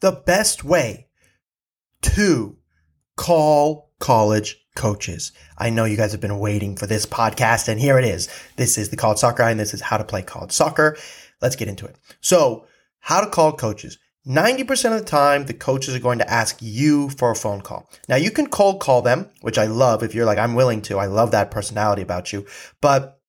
the best way to call college coaches. I know you guys have been waiting for this podcast, and here it is. This is the college soccer guy, and this is how to play college soccer. Let's get into it. So, how to call coaches. 90% of the time, the coaches are going to ask you for a phone call. Now, you can cold call them, which I love if you're like, I'm willing to. I love that personality about you. But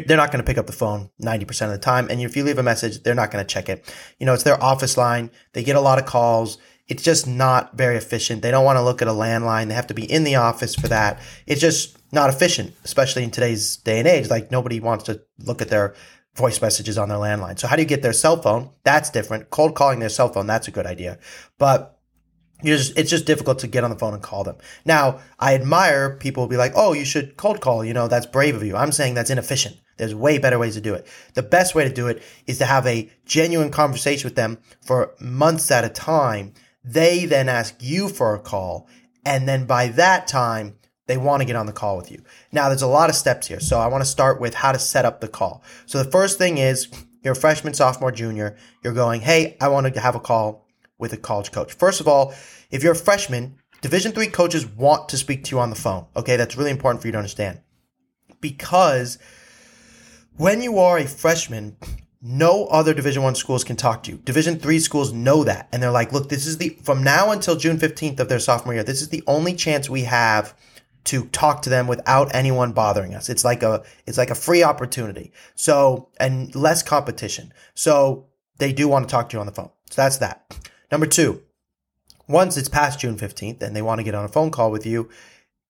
they're not going to pick up the phone 90% of the time. And if you leave a message, they're not going to check it. You know, it's their office line. They get a lot of calls. It's just not very efficient. They don't want to look at a landline. They have to be in the office for that. It's just not efficient, especially in today's day and age. Like nobody wants to look at their voice messages on their landline. So how do you get their cell phone? That's different. Cold calling their cell phone, that's a good idea. But just, it's just difficult to get on the phone and call them. Now, I admire people will be like, oh, you should cold call. You know, that's brave of you. I'm saying that's inefficient. There's way better ways to do it. The best way to do it is to have a genuine conversation with them for months at a time. They then ask you for a call. And then by that time, they want to get on the call with you. Now, there's a lot of steps here. So I want to start with how to set up the call. So the first thing is you're a freshman, sophomore, junior. You're going, Hey, I want to have a call with a college coach. First of all, if you're a freshman, division three coaches want to speak to you on the phone. Okay. That's really important for you to understand because when you are a freshman, no other division 1 schools can talk to you. Division 3 schools know that and they're like, "Look, this is the from now until June 15th of their sophomore year, this is the only chance we have to talk to them without anyone bothering us. It's like a it's like a free opportunity. So and less competition. So they do want to talk to you on the phone. So that's that. Number 2. Once it's past June 15th and they want to get on a phone call with you,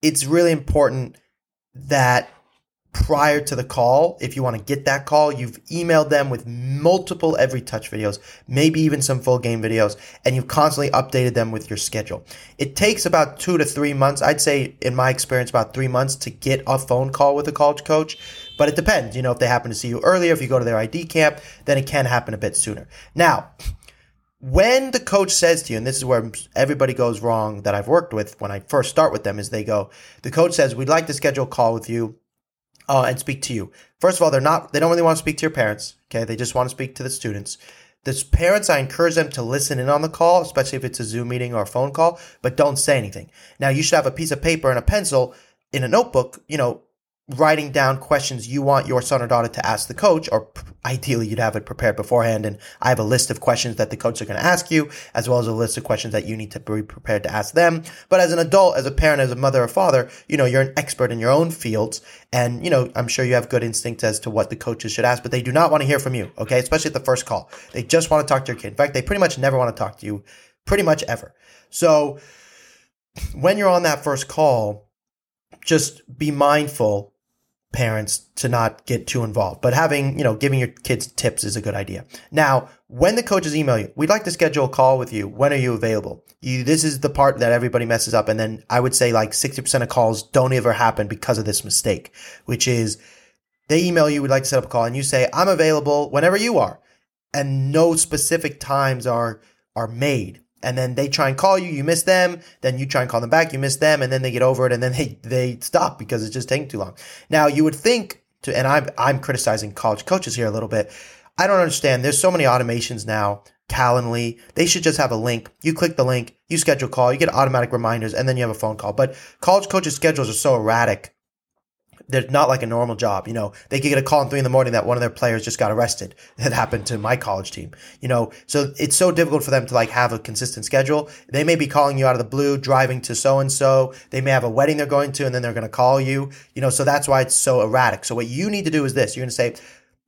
it's really important that prior to the call, if you want to get that call, you've emailed them with multiple every touch videos, maybe even some full game videos, and you've constantly updated them with your schedule. It takes about two to three months. I'd say, in my experience, about three months to get a phone call with a college coach. But it depends. You know, if they happen to see you earlier, if you go to their ID camp, then it can happen a bit sooner. Now, when the coach says to you, and this is where everybody goes wrong that I've worked with when I first start with them, is they go, the coach says, We'd like to schedule a call with you uh, and speak to you. First of all, they're not, they don't really want to speak to your parents. Okay. They just want to speak to the students. The parents, I encourage them to listen in on the call, especially if it's a Zoom meeting or a phone call, but don't say anything. Now, you should have a piece of paper and a pencil in a notebook, you know, writing down questions you want your son or daughter to ask the coach, or ideally you'd have it prepared beforehand. And I have a list of questions that the coach are going to ask you, as well as a list of questions that you need to be prepared to ask them. But as an adult, as a parent, as a mother or father, you know, you're an expert in your own fields. And, you know, I'm sure you have good instincts as to what the coaches should ask, but they do not want to hear from you. Okay. Especially at the first call. They just want to talk to your kid. In fact, they pretty much never want to talk to you pretty much ever. So when you're on that first call, just be mindful parents to not get too involved. But having, you know, giving your kids tips is a good idea. Now, when the coaches email you, we'd like to schedule a call with you. When are you available? You, this is the part that everybody messes up. And then I would say like 60% of calls don't ever happen because of this mistake, which is they email you, we'd like to set up a call and you say, I'm available whenever you are. And no specific times are, are made and then they try and call you, you miss them, then you try and call them back, you miss them, and then they get over it, and then they they stop because it's just taking too long. Now you would think to, and I'm I'm criticizing college coaches here a little bit. I don't understand. There's so many automations now. Calendly, they should just have a link. You click the link, you schedule call, you get automatic reminders, and then you have a phone call. But college coaches' schedules are so erratic they're not like a normal job. You know, they could get a call in three in the morning that one of their players just got arrested. That happened to my college team. You know, so it's so difficult for them to like have a consistent schedule. They may be calling you out of the blue, driving to so and so. They may have a wedding they're going to, and then they're going to call you. You know, so that's why it's so erratic. So what you need to do is this: you're going to say,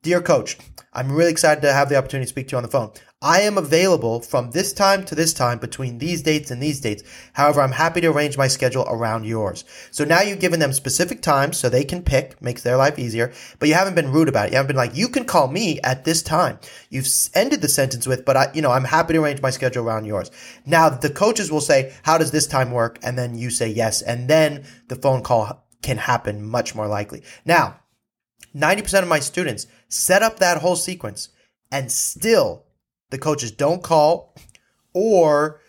"Dear coach, I'm really excited to have the opportunity to speak to you on the phone. I am available from this time to this time between these dates and these dates. However, I'm happy to arrange my schedule around yours. So now you've given them specific times so they can pick, makes their life easier, but you haven't been rude about it. You haven't been like, you can call me at this time. You've ended the sentence with, but I, you know, I'm happy to arrange my schedule around yours. Now the coaches will say, how does this time work? And then you say yes. And then the phone call can happen much more likely. Now, 90% of my students set up that whole sequence and still the coaches don't call, or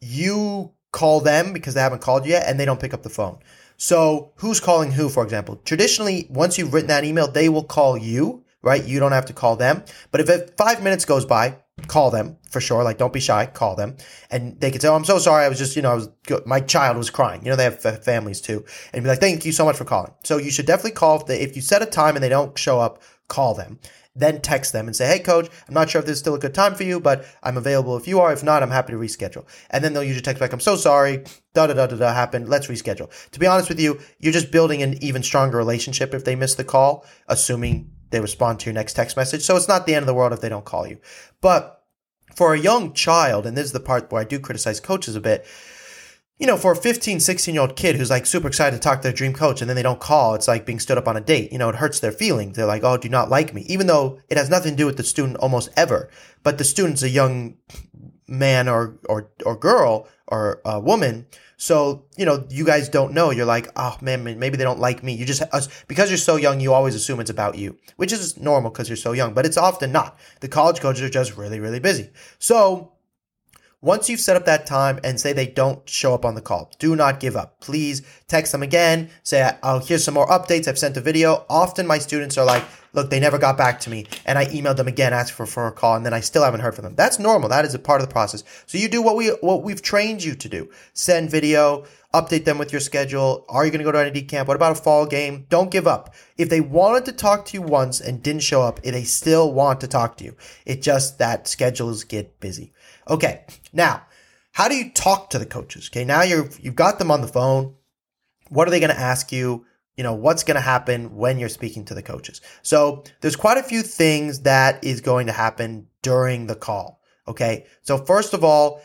you call them because they haven't called yet and they don't pick up the phone. So who's calling who, for example? Traditionally, once you've written that email, they will call you, right? You don't have to call them. But if five minutes goes by call them for sure. Like, don't be shy, call them. And they could say, Oh, I'm so sorry. I was just, you know, I was, my child was crying. You know, they have families too. And be like, Thank you so much for calling. So you should definitely call. If, they, if you set a time and they don't show up, call them. Then text them and say, Hey, coach, I'm not sure if this is still a good time for you, but I'm available if you are. If not, I'm happy to reschedule. And then they'll usually text back, I'm so sorry. Da da da da da happened. Let's reschedule. To be honest with you, you're just building an even stronger relationship if they miss the call, assuming they respond to your next text message. So it's not the end of the world if they don't call you. But for a young child, and this is the part where I do criticize coaches a bit, you know, for a 15, 16 year old kid who's like super excited to talk to their dream coach and then they don't call, it's like being stood up on a date. You know, it hurts their feelings. They're like, oh, do not like me? Even though it has nothing to do with the student almost ever. But the student's a young man or, or, or girl or a woman so, you know, you guys don't know. You're like, oh man, maybe they don't like me. You just, because you're so young, you always assume it's about you, which is normal because you're so young, but it's often not. The college coaches are just really, really busy. So, once you've set up that time and say they don't show up on the call, do not give up. Please text them again. Say, oh, here's some more updates. I've sent a video. Often my students are like, look, they never got back to me. And I emailed them again, asked for, for a call, and then I still haven't heard from them. That's normal. That is a part of the process. So you do what we, what we've trained you to do. Send video, update them with your schedule. Are you going to go to an ID camp? What about a fall game? Don't give up. If they wanted to talk to you once and didn't show up, they still want to talk to you. It just that schedules get busy. Okay. Now, how do you talk to the coaches? Okay. Now you've, you've got them on the phone. What are they going to ask you? You know, what's going to happen when you're speaking to the coaches? So there's quite a few things that is going to happen during the call. Okay. So first of all,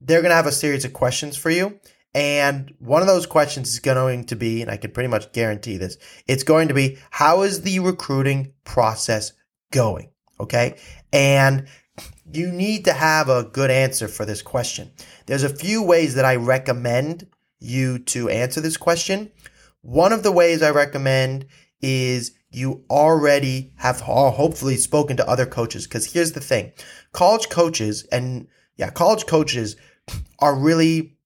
they're going to have a series of questions for you. And one of those questions is going to be, and I can pretty much guarantee this, it's going to be, how is the recruiting process going? Okay. And you need to have a good answer for this question. There's a few ways that I recommend you to answer this question. One of the ways I recommend is you already have hopefully spoken to other coaches. Because here's the thing college coaches, and yeah, college coaches are really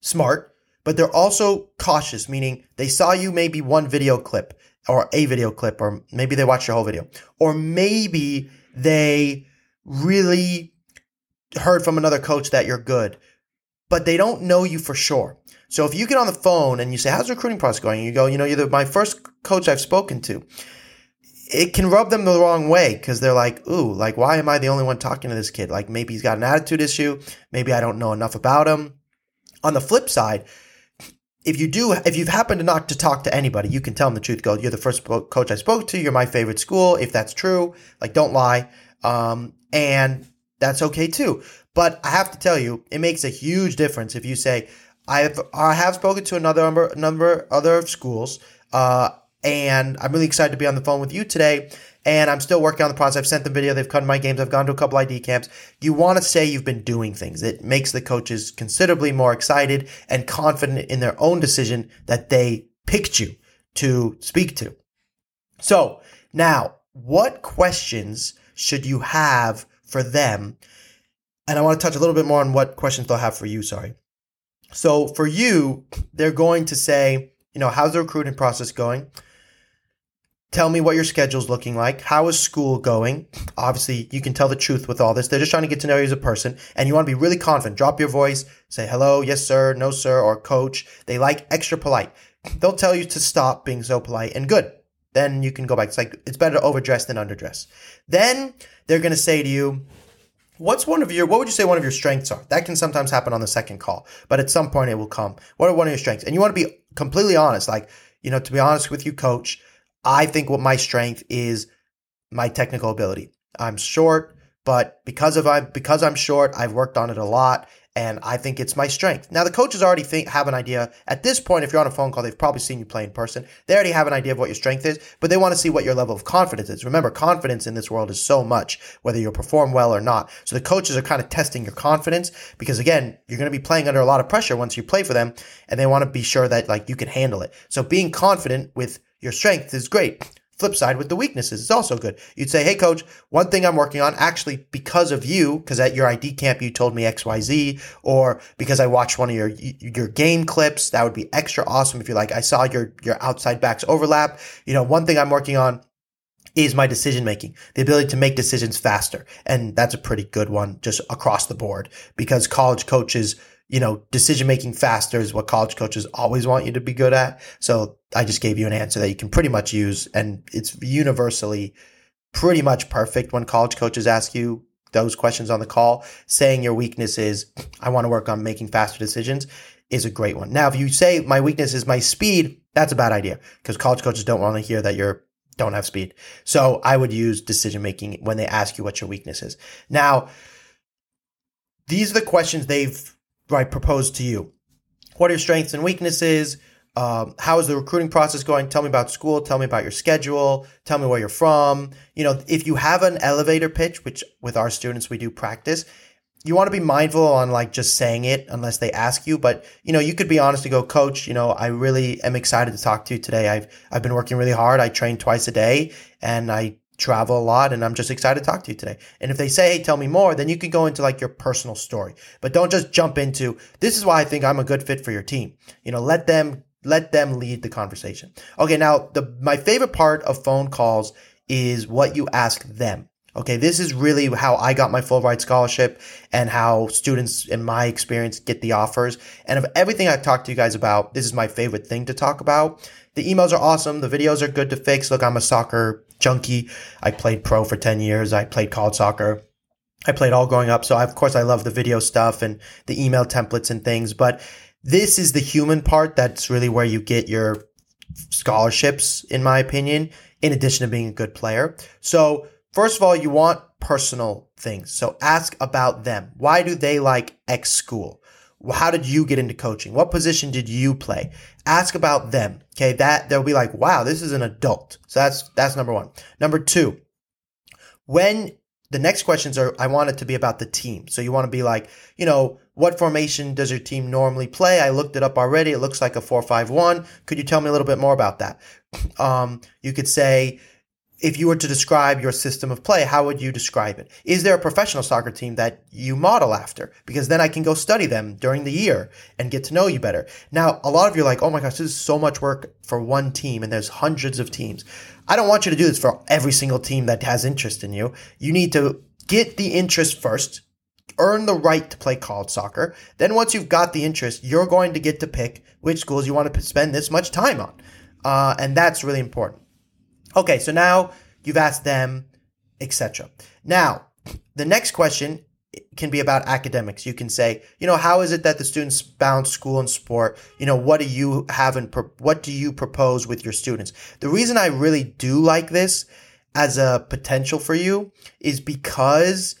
smart, but they're also cautious, meaning they saw you maybe one video clip or a video clip, or maybe they watched your whole video, or maybe they really heard from another coach that you're good, but they don't know you for sure. So if you get on the phone and you say, "How's the recruiting process going?" and you go, "You know, you're the, my first coach I've spoken to," it can rub them the wrong way because they're like, "Ooh, like why am I the only one talking to this kid? Like maybe he's got an attitude issue. Maybe I don't know enough about him." On the flip side, if you do, if you've happened to not to talk to anybody, you can tell them the truth. Go, you're the first coach I spoke to. You're my favorite school. If that's true, like don't lie. Um, and that's okay too. But I have to tell you, it makes a huge difference if you say, I have, I have spoken to another number, number other schools, uh, and I'm really excited to be on the phone with you today. And I'm still working on the process. I've sent the video. They've to my games. I've gone to a couple ID camps. You want to say you've been doing things. It makes the coaches considerably more excited and confident in their own decision that they picked you to speak to. So now, what questions should you have for them? And I want to touch a little bit more on what questions they'll have for you. Sorry. So for you, they're going to say, you know, how's the recruiting process going? Tell me what your schedule's looking like. How is school going? Obviously, you can tell the truth with all this. They're just trying to get to know you as a person, and you want to be really confident. Drop your voice, say hello, yes, sir, no, sir, or coach. They like extra polite. They'll tell you to stop being so polite and good. Then you can go back. It's like, it's better to overdress than underdress. Then they're to say to you, What's one of your, what would you say one of your strengths are? That can sometimes happen on the second call, but at some point it will come. What are one of your strengths? And you want to be completely honest. Like, you know, to be honest with you, coach, I think what my strength is my technical ability. I'm short, but because of I because I'm short, I've worked on it a lot and I think it's my strength. Now, the coaches already think, have an idea. At this point, if you're on a phone call, they've probably seen you play in person. They already have an idea of what your strength is, but they want to see what your level of confidence is. Remember, confidence in this world is so much, whether you perform well or not. So the coaches are kind of testing your confidence because again, you're going to be playing under a lot of pressure once you play for them, and they want to be sure that like you can handle it. So being confident with your strength is great. Flip side with the weaknesses is also good. You'd say, Hey coach, one thing I'm working on actually because of you, because at your ID camp you told me XYZ, or because I watched one of your, your game clips, that would be extra awesome if you're like, I saw your, your outside backs overlap. You know, one thing I'm working on is my decision making, the ability to make decisions faster. And that's a pretty good one just across the board because college coaches, you know, decision making faster is what college coaches always want you to be good at. So I just gave you an answer that you can pretty much use and it's universally pretty much perfect when college coaches ask you those questions on the call. Saying your weakness is, I want to work on making faster decisions is a great one. Now, if you say my weakness is my speed, that's a bad idea because college coaches don't want to hear that you're don't have speed. So I would use decision making when they ask you what your weakness is. Now, these are the questions they've right proposed to you. What are your strengths and weaknesses? Um, how is the recruiting process going? Tell me about school. Tell me about your schedule. Tell me where you're from. You know, if you have an elevator pitch, which with our students we do practice, you want to be mindful on like just saying it unless they ask you. But you know, you could be honest and go, Coach. You know, I really am excited to talk to you today. I've I've been working really hard. I train twice a day, and I travel a lot and I'm just excited to talk to you today. And if they say, hey, tell me more, then you can go into like your personal story. But don't just jump into this is why I think I'm a good fit for your team. You know, let them let them lead the conversation. Okay, now the my favorite part of phone calls is what you ask them. Okay, this is really how I got my full ride scholarship and how students in my experience get the offers. And of everything I've talked to you guys about, this is my favorite thing to talk about. The emails are awesome. The videos are good to fix. Look, I'm a soccer junkie. I played pro for 10 years. I played college soccer. I played all growing up. So I, of course I love the video stuff and the email templates and things, but this is the human part. That's really where you get your scholarships, in my opinion, in addition to being a good player. So First of all, you want personal things. So ask about them. Why do they like X school? How did you get into coaching? What position did you play? Ask about them. Okay. That they'll be like, wow, this is an adult. So that's, that's number one. Number two, when the next questions are, I want it to be about the team. So you want to be like, you know, what formation does your team normally play? I looked it up already. It looks like a 451. Could you tell me a little bit more about that? Um, you could say, if you were to describe your system of play, how would you describe it? Is there a professional soccer team that you model after? Because then I can go study them during the year and get to know you better. Now, a lot of you are like, oh my gosh, this is so much work for one team and there's hundreds of teams. I don't want you to do this for every single team that has interest in you. You need to get the interest first, earn the right to play college soccer. Then once you've got the interest, you're going to get to pick which schools you want to spend this much time on. Uh, and that's really important. Okay, so now you've asked them, etc. Now, the next question can be about academics. You can say, you know, how is it that the students balance school and sport? You know, what do you have and what do you propose with your students? The reason I really do like this as a potential for you is because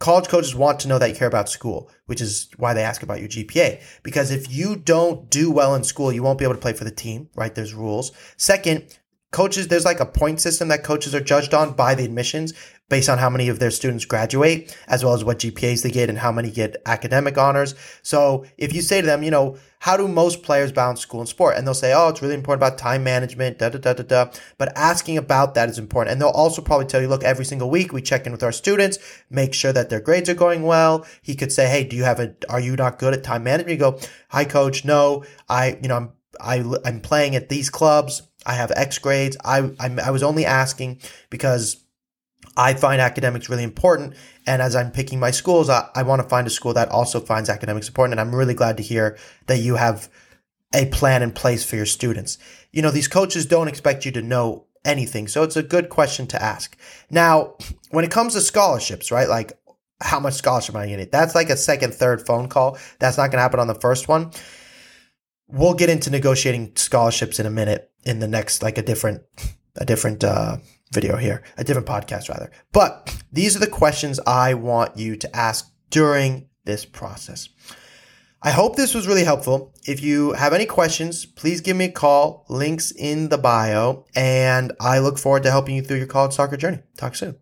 college coaches want to know that you care about school, which is why they ask about your GPA. Because if you don't do well in school, you won't be able to play for the team, right? There's rules. Second, coaches, there's like a point system that coaches are judged on by the admissions based on how many of their students graduate, as well as what GPAs they get and how many get academic honors. So if you say to them, you know, how do most players balance school and sport? And they'll say, oh, it's really important about time management, da da da da da. But asking about that is important. And they'll also probably tell you, look, every single week we check in with our students, make sure that their grades are going well. He could say, hey, do you have a, are you not good at time management? You go, hi coach, no, I, you know, I'm, I, I'm playing at these clubs. I have X grades. I, I, I was only asking because I find academics really important. And as I'm picking my schools, I, I want to find a school that also finds academics important. And I'm really glad to hear that you have a plan in place for your students. You know, these coaches don't expect you to know anything. So it's a good question to ask. Now, when it comes to scholarships, right? Like, how much scholarship am I getting? That's like a second, third phone call. That's not going to happen on the first one. We'll get into negotiating scholarships in a minute in the next, like a different, a different, uh, video here, a different podcast rather. But these are the questions I want you to ask during this process. I hope this was really helpful. If you have any questions, please give me a call. Links in the bio. And I look forward to helping you through your college soccer journey. Talk soon.